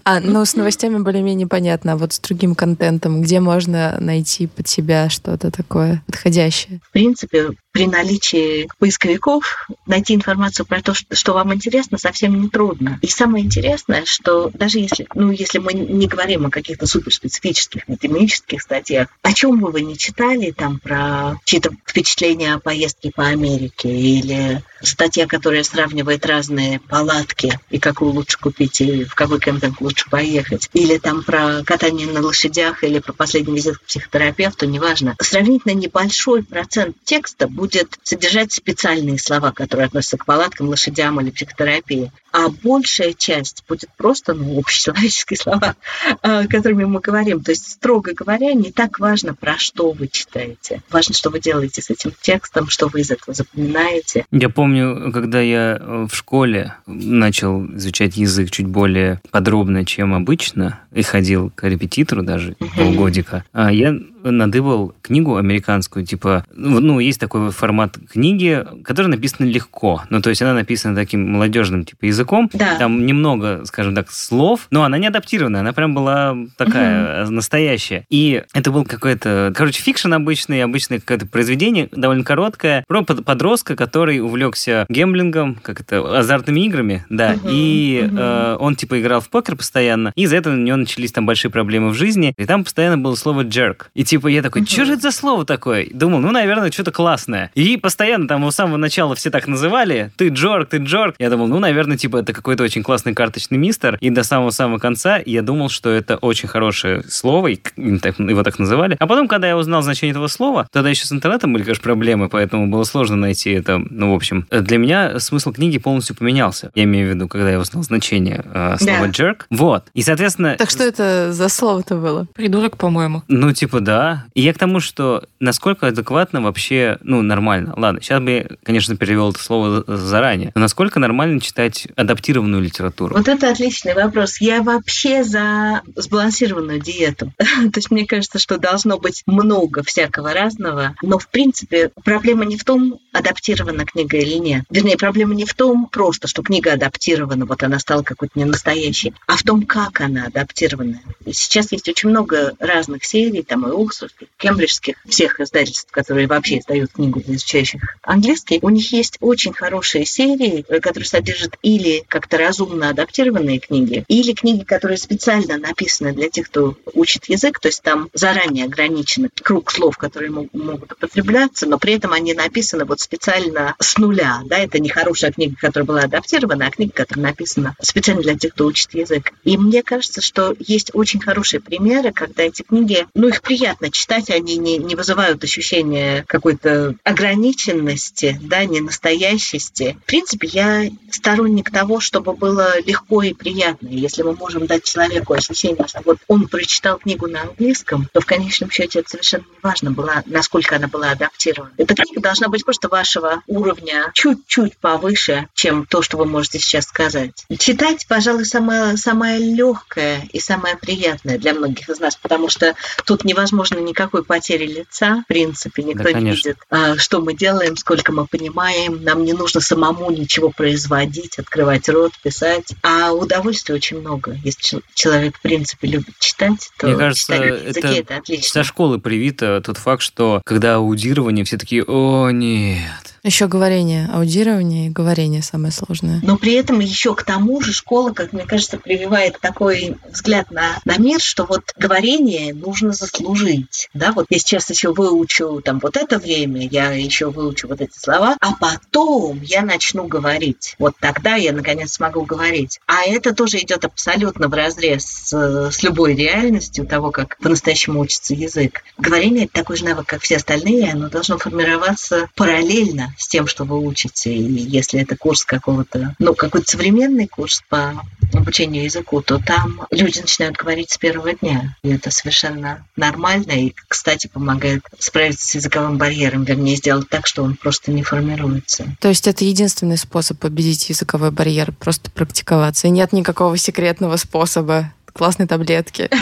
А, ну, с новостями более-менее понятно, а вот с другим контентом, где можно найти под себя что-то такое подходящее? В принципе, при наличии поисковиков найти информацию про то, что, вам интересно, совсем не трудно. И самое интересное, что даже если, ну, если мы не говорим о каких-то суперспецифических математических статьях, о чем бы вы не читали там про чьи-то впечатления о поездке по Америке или статья, которая сравнивает разные палатки и какую лучше купить и в какой кемпинг лучше поехать, или там про катание на лошадях или про последний визит к психотерапевту, неважно. Сравнительно небольшой процент текста будет содержать специальные слова, которые относятся к палаткам, лошадям или психотерапии. А большая часть будет просто ну, общечеловеческие слова, э, которыми мы говорим. То есть, строго говоря, не так важно, про что вы читаете. Важно, что вы делаете с этим текстом, что вы из этого запоминаете. Я помню, когда я э, в школе начал изучать язык чуть более подробно, чем обычно, и ходил к репетитору даже полгодика, а я надыбал книгу американскую, типа, ну, ну, есть такой формат книги, которая написана легко. Ну, то есть она написана таким молодежным типа языком. Да. Там немного, скажем так, слов, но она не адаптированная, она прям была такая э, настоящая. И это был какой-то, короче, fiction обычный, обычное какое-то произведение, довольно короткое, про под- подростка, который увлекся gambling ом, как это, азартными играми, да, Мгм, и мгм. э, он типа играл в покер постоянно, и из-за этого у него начались там большие проблемы в жизни, и там постоянно было слово jerk. И типа Типа я такой, что же это за слово такое? Думал, ну, наверное, что-то классное. И постоянно там у самого начала все так называли. Ты jerk, ты jerk. Я думал, ну, наверное, типа это какой-то очень классный карточный мистер. И до самого-самого конца я думал, что это очень хорошее слово, и его так называли. А потом, когда я узнал значение этого слова, тогда еще с интернетом были, конечно, проблемы, поэтому было сложно найти это. Ну, в общем, для меня смысл книги полностью поменялся. Я имею в виду, когда я узнал значение э, слова Да. jerk. Вот. И, соответственно... Так что это за слово-то было? Придурок, по-моему. Ну, типа, да. И я к тому, что насколько адекватно вообще, ну, нормально. Ладно, сейчас бы конечно, перевел это слово заранее. Но насколько нормально читать адаптированную литературу? Вот это отличный вопрос. Я вообще за сбалансированную диету. То есть мне кажется, что должно быть много всякого разного. Но, в принципе, проблема не в том, адаптирована книга или нет. Вернее, проблема не в том просто, что книга адаптирована, вот она стала какой-то ненастоящей, а в том, как она адаптирована. Сейчас есть очень много разных серий, там и оксфордских, кембриджских, всех издательств, которые вообще издают книгу для изучающих английский. У них есть очень хорошие серии, э, которые содержат или как-то разумно адаптированные книги, или книги, которые специально написаны для тех, кто учит язык, то есть там заранее ограничен круг слов, которые мо- могут употребляться, но при этом они написаны вот специально с нуля. Да, это не хорошая книга, которая была адаптирована, а книга, которая написана специально для тех, кто учит язык. И мне кажется, что есть очень хорошие примеры, когда эти книги, ну, их приятно читать, они не, не вызывают ощущения какой-то ограниченности, да, ненастоящести. В принципе, я сторонник того, чтобы было легко и приятно. Если мы можем дать человеку ощущение, что вот он прочитал книгу на английском, то в конечном счете это совершенно не важно, была, насколько она была адаптирована. Эта книга должна быть просто вашего уровня чуть-чуть повыше, чем то, что вы можете сейчас сказать. Читать, пожалуй, самое, самое легкое и самое приятное для многих из нас, потому что тут невозможно никакой потери лица, в принципе, никто Да, не видит, а, что мы делаем, сколько мы понимаем, нам не нужно самому ничего производить, открывать рот, писать, а удовольствия очень много. Если чел- человек, в принципе, любит читать, то Мне кажется, это это отлично. Со школы привито тот факт, что когда аудирование, все такие, о, нет. Еще говорение, аудирование и говорение самое сложное. Но при этом еще к тому же школа, как мне кажется, прививает такой взгляд на, на мир, что вот говорение нужно заслужить. Да, вот я сейчас еще выучу там вот это время, я еще выучу вот эти слова, а потом я начну говорить. Вот тогда я наконец смогу говорить. А это тоже идет абсолютно в разрез с, с любой реальностью того, как по-настоящему учится язык. Говорение это такой же навык, как все остальные, оно должно формироваться параллельно с тем, что вы учите. И если это курс какого-то, ну, какой-то современный курс по обучению языку, то там люди начинают говорить с первого дня. И это совершенно нормально и, кстати, помогает справиться с языковым барьером, вернее, сделать так, что он просто не формируется. То есть это единственный способ победить языковой барьер, просто практиковаться. И нет никакого секретного способа классной таблетки.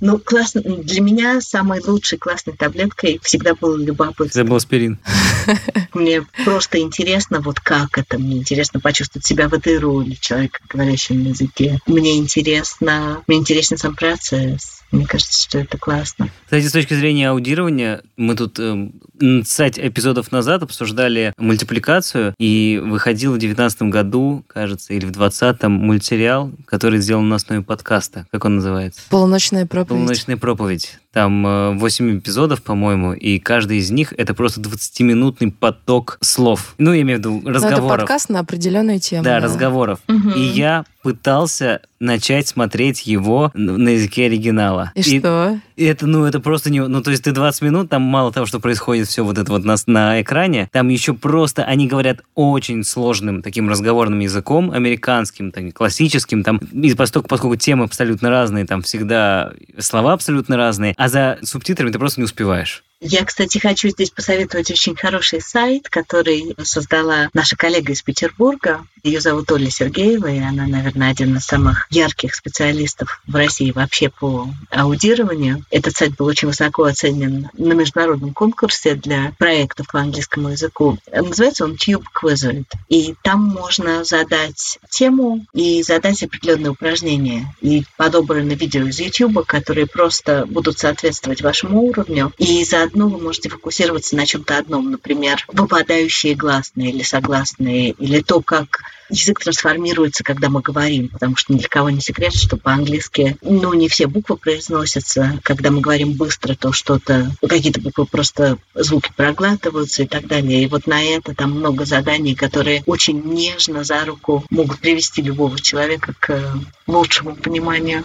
Ну, классно. Для меня самой лучшей классной таблеткой всегда было любопытство. Забыл аспирин. Мне просто интересно, вот как это. Мне интересно почувствовать себя в этой роли человека, говорящего на языке. Мне интересно, мне интересен сам процесс. Мне кажется, что это классно. Кстати, с точки зрения аудирования, мы тут э, 5 эпизодов назад обсуждали мультипликацию, и выходил в 19 году, кажется, или в 20-м мультсериал, который сделан на основе подкаста. Как он называется? Полуночная проповедь. Полуночная проповедь. Там э, 8 эпизодов, по-моему, и каждый из них это просто 20-минутный поток слов. Ну, я имею в виду Но это разговоров. подкаст на определенную тему. Да, разговоров. Мгм. И я пытался начать смотреть его на языке оригинала. И, что? Это, ну, это просто не... Ну, то есть ты 20 минут, там мало того, что происходит все вот это вот на, на экране, там еще просто они говорят очень сложным таким разговорным языком, американским, так, классическим, там, и поскольку, поскольку темы абсолютно разные, там всегда слова абсолютно разные, а за субтитрами ты просто не успеваешь. Я, кстати, хочу здесь посоветовать очень хороший сайт, который создала наша коллега из Петербурга. Ее зовут Оля Сергеева, и она, наверное, один из самых ярких специалистов в России вообще по аудированию. Этот сайт был очень высоко оценен на международном конкурсе для проектов по английскому языку. Называется он Tube Quizlet. И там можно задать тему и задать определенные упражнения. И подобраны видео из YouTube, которые просто будут соответствовать вашему уровню. И задать одно вы можете фокусироваться на чем-то одном, например, выпадающие гласные или согласные, или то, как язык трансформируется, когда мы говорим, потому что ни для кого не секрет, что по-английски, ну, не все буквы произносятся. Когда мы говорим быстро, то что-то, какие-то буквы просто звуки проглатываются и так далее. И вот на это там много заданий, которые очень нежно за руку могут привести любого человека к лучшему пониманию.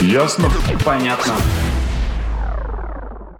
Ясно? Понятно.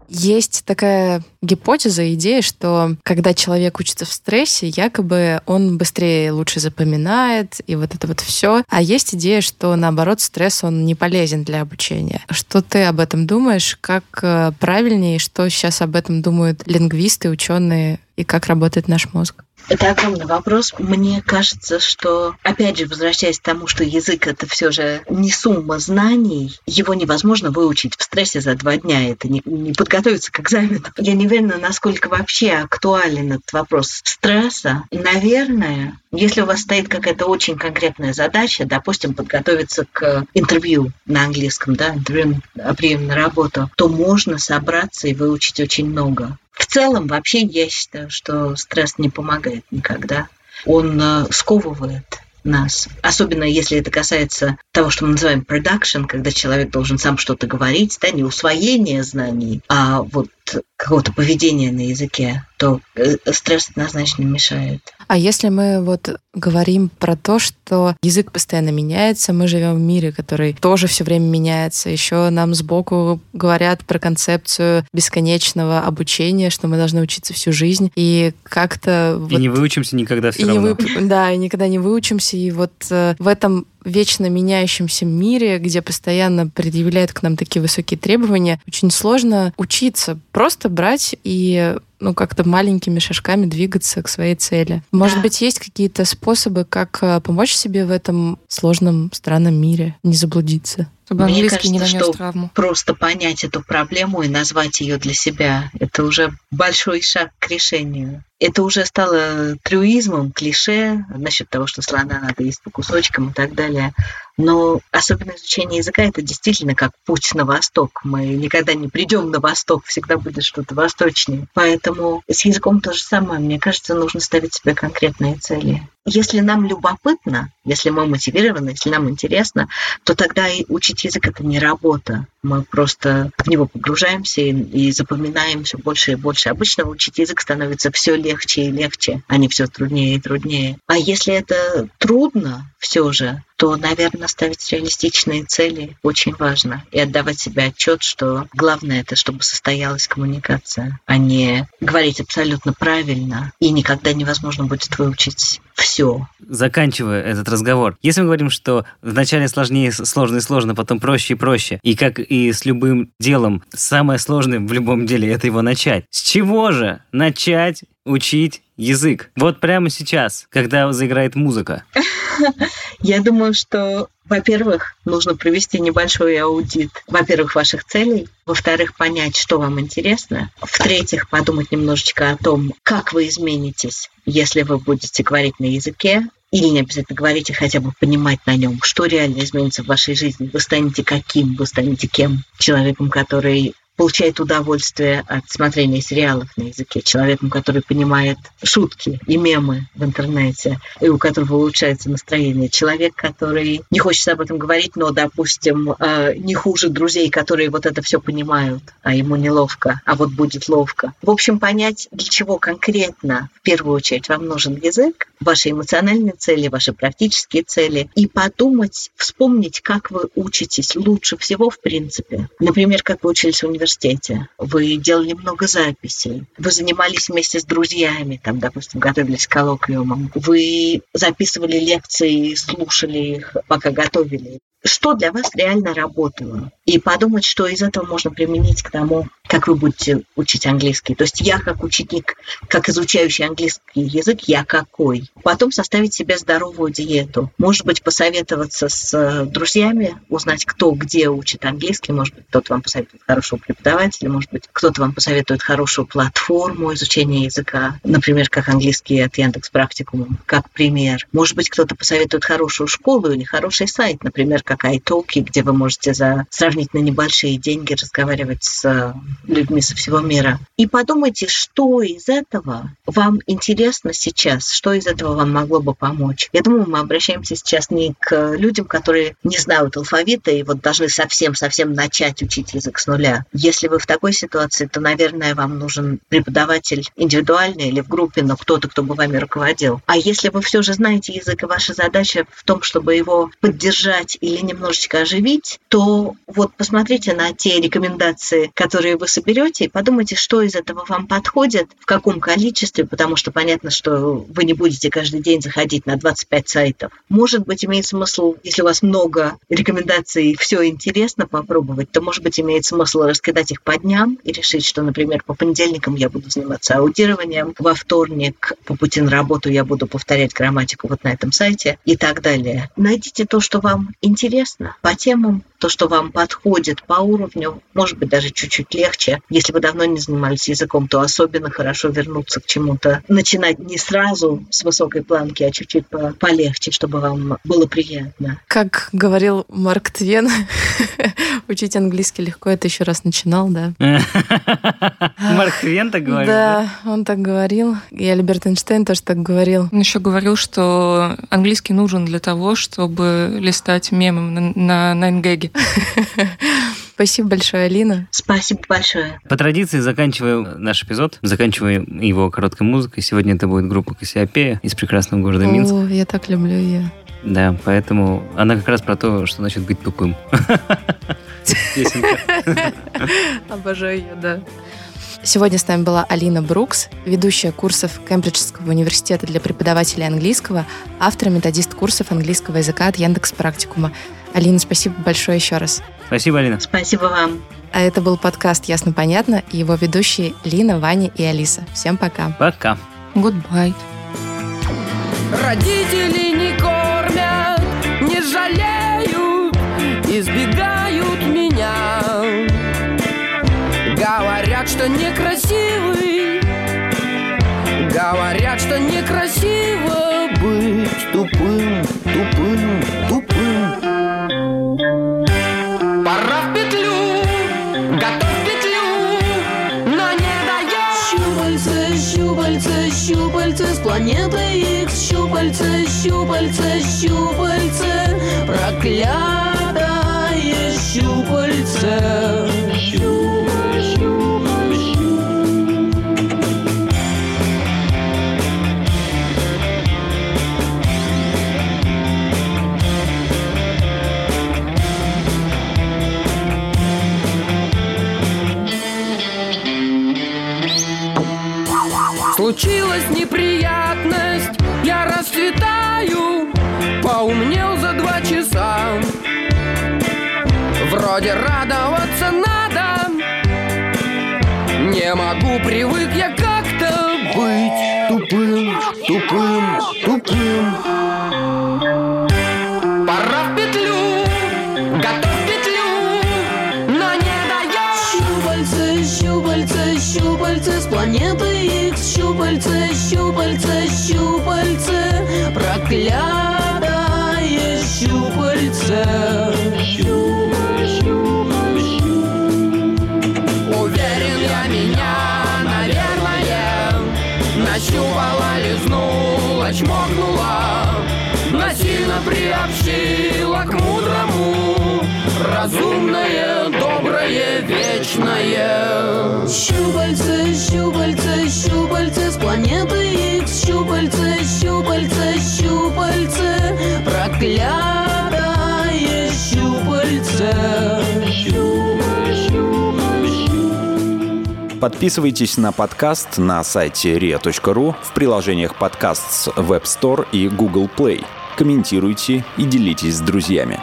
Есть такая гипотеза, идея, что когда человек учится в стрессе, якобы он быстрее лучше запоминает, и вот это вот все. А есть идея, что наоборот стресс, он не полезен для обучения. Что ты об этом думаешь? Как э, правильнее, что сейчас об этом думают лингвисты, ученые, и как работает наш мозг? Это огромный вопрос. Мне кажется, что, опять же, возвращаясь к тому, что язык это все же не сумма знаний, его невозможно выучить в стрессе за два дня. Это не, не подготовиться к экзамену. Я не уверена, насколько вообще актуален этот вопрос стресса. Наверное, если у вас стоит какая-то очень конкретная задача, допустим, подготовиться к интервью на английском, да, интервью приеме на работу, то можно собраться и выучить очень много. В целом, вообще, я считаю, что стресс не помогает никогда. Он э, сковывает нас. Особенно если это касается того, что мы называем production, когда человек должен сам что-то говорить, да, не усвоение знаний, а вот какого-то поведения на языке, то э, стресс однозначно мешает. А если мы вот говорим про то, что язык постоянно меняется, мы живем в мире, который тоже все время меняется, еще нам сбоку говорят про концепцию бесконечного обучения, что мы должны учиться всю жизнь, и как-то... И вот... не выучимся никогда все и равно. Не вы... Да, и никогда не выучимся, и вот э, в этом вечно меняющемся мире, где постоянно предъявляют к нам такие высокие требования, очень сложно учиться, просто брать и ну, как-то маленькими шажками двигаться к своей цели. Может да. быть, есть какие-то способы, как э, помочь себе в этом сложном, странном мире, не заблудиться? Чтобы Мне кажется, не что травму. просто понять эту проблему и назвать ее для себя, это уже большой шаг к решению. Это уже стало трюизмом, клише насчет того, что слона надо есть по кусочкам и так далее. Но особенно изучение языка это действительно как путь на восток. Мы никогда не придем на восток, всегда будет что-то восточнее. Поэтому с языком то же самое. Мне кажется, нужно ставить себе конкретные цели. Если нам любопытно, если мы мотивированы, если нам интересно, то тогда и учить язык это не работа. Мы просто в него погружаемся и, и запоминаем все больше и больше. Обычно учить язык становится все легче и легче, а не все труднее и труднее. А если это трудно все же, то, наверное, ставить реалистичные цели очень важно. И отдавать себе отчет, что главное это, чтобы состоялась коммуникация, а не говорить абсолютно правильно. И никогда невозможно будет выучить все. Заканчивая этот разговор, если мы говорим, что вначале сложнее, сложно и сложно, потом проще и проще, и как и с любым делом, самое сложное в любом деле это его начать. С чего же начать учить язык? Вот прямо сейчас, когда заиграет музыка. Я думаю, что во-первых, нужно провести небольшой аудит, во-первых, ваших целей, во-вторых, понять, что вам интересно, в-третьих, подумать немножечко о том, как вы изменитесь, если вы будете говорить на языке, или не обязательно говорить, а хотя бы понимать на нем, что реально изменится в вашей жизни. Вы станете каким, вы станете кем? Человеком, который получает удовольствие от смотрения сериалов на языке, человеком, который понимает шутки и мемы в интернете, и у которого улучшается настроение, человек, который не хочет об этом говорить, но, допустим, э, не хуже друзей, которые вот это все понимают, а ему неловко, а вот будет ловко. В общем, понять, для чего конкретно в первую очередь вам нужен язык, ваши эмоциональные цели, ваши практические цели, и подумать, вспомнить, как вы учитесь лучше всего в принципе. Например, как вы учились в университете, университете, вы делали много записей, вы занимались вместе с друзьями, там, допустим, готовились к коллоквиумам, вы записывали лекции, слушали их, пока готовили что для вас реально работало, и подумать, что из этого можно применить к тому, как вы будете учить английский. То есть я как ученик, как изучающий английский язык, я какой. Потом составить себе здоровую диету. Может быть, посоветоваться с э, друзьями, узнать, кто где учит английский. Может быть, кто-то вам посоветует хорошего преподавателя, может быть, кто-то вам посоветует хорошую платформу изучения языка, например, как английский от Яндекс Практикум, как пример. Может быть, кто-то посоветует хорошую школу или хороший сайт, например, как iTalki, где вы можете за сравнительно небольшие деньги разговаривать с людьми со всего мира. И подумайте, что из этого вам интересно сейчас, что из этого вам могло бы помочь. Я думаю, мы обращаемся сейчас не к людям, которые не знают алфавита и вот должны совсем-совсем начать учить язык с нуля. Если вы в такой ситуации, то, наверное, вам нужен преподаватель индивидуально или в группе, но кто-то, кто бы вами руководил. А если вы все же знаете язык, и ваша задача в том, чтобы его поддержать или немножечко оживить, то вот посмотрите на те рекомендации, которые вы соберете, и подумайте, что из этого вам подходит, в каком количестве, потому что понятно, что вы не будете каждый день заходить на 25 сайтов. Может быть, имеет смысл, если у вас много рекомендаций, все интересно попробовать, то, может быть, имеет смысл раскидать их по дням и решить, что, например, по понедельникам я буду заниматься аудированием, во вторник по пути на работу я буду повторять грамматику вот на этом сайте и так далее. Найдите то, что вам интересно по темам, то, что вам подходит по уровню, может быть, даже чуть-чуть легче. Если вы давно не занимались языком, то особенно хорошо вернуться к чему-то. Начинать не сразу с высокой планки, а чуть-чуть полегче, чтобы вам было приятно. Как говорил Марк Твен, учить английский легко, это еще раз начинал, да? Марк Твен так говорил? Да, он так говорил. И Альберт Эйнштейн тоже так говорил. Он еще говорил, что английский нужен для того, чтобы листать мемы на, на 9 Спасибо большое, Алина. Спасибо большое. По традиции заканчиваю наш эпизод, заканчиваю его короткой музыкой. Сегодня это будет группа Кассиопея из прекрасного города Минск. О, я так люблю ее. Да, поэтому она как раз про то, что значит быть тупым. Обожаю ее, да. Сегодня с нами была Алина Брукс, ведущая курсов Кембриджского университета для преподавателей английского, автор и методист курсов английского языка от Яндекс Практикума. Алина, спасибо большое еще раз. Спасибо, Алина. Спасибо вам. А это был подкаст «Ясно-понятно» и его ведущие Лина, Ваня и Алиса. Всем пока. Пока. Goodbye. Родители не кормят, не жалеют, избегают Что некрасивый, говорят, что некрасиво быть тупым, тупым, тупым. Пора в петлю, готов петлю, но не дает. Щупальца, щупальца, щупальца с планеты Икс Щупальца, щупальца, щупальца Проклятое щупальце Случилась неприятность, я расцветаю Поумнел за два часа. Вроде радоваться надо Не могу, привык я как-то быть Тупым, тупым, тупым. Пора в петлю, готов в петлю Но не дает Щупальца, щупальца, щупальца с планеты Икс Щупальца, щупальца, щупальца Проклятое щупальце. Уверен я меня, наверное Нащупала, лизнула, чмокнула Насильно приобщила к мудрому Разумное, доброе, вечное Щупальца, щупальца, щупальца с планеты Икс Щупальца, щупальца, щупальца Проклятое щупальце Подписывайтесь на подкаст на сайте ria.ru в приложениях подкаст с Web Store и Google Play. Комментируйте и делитесь с друзьями.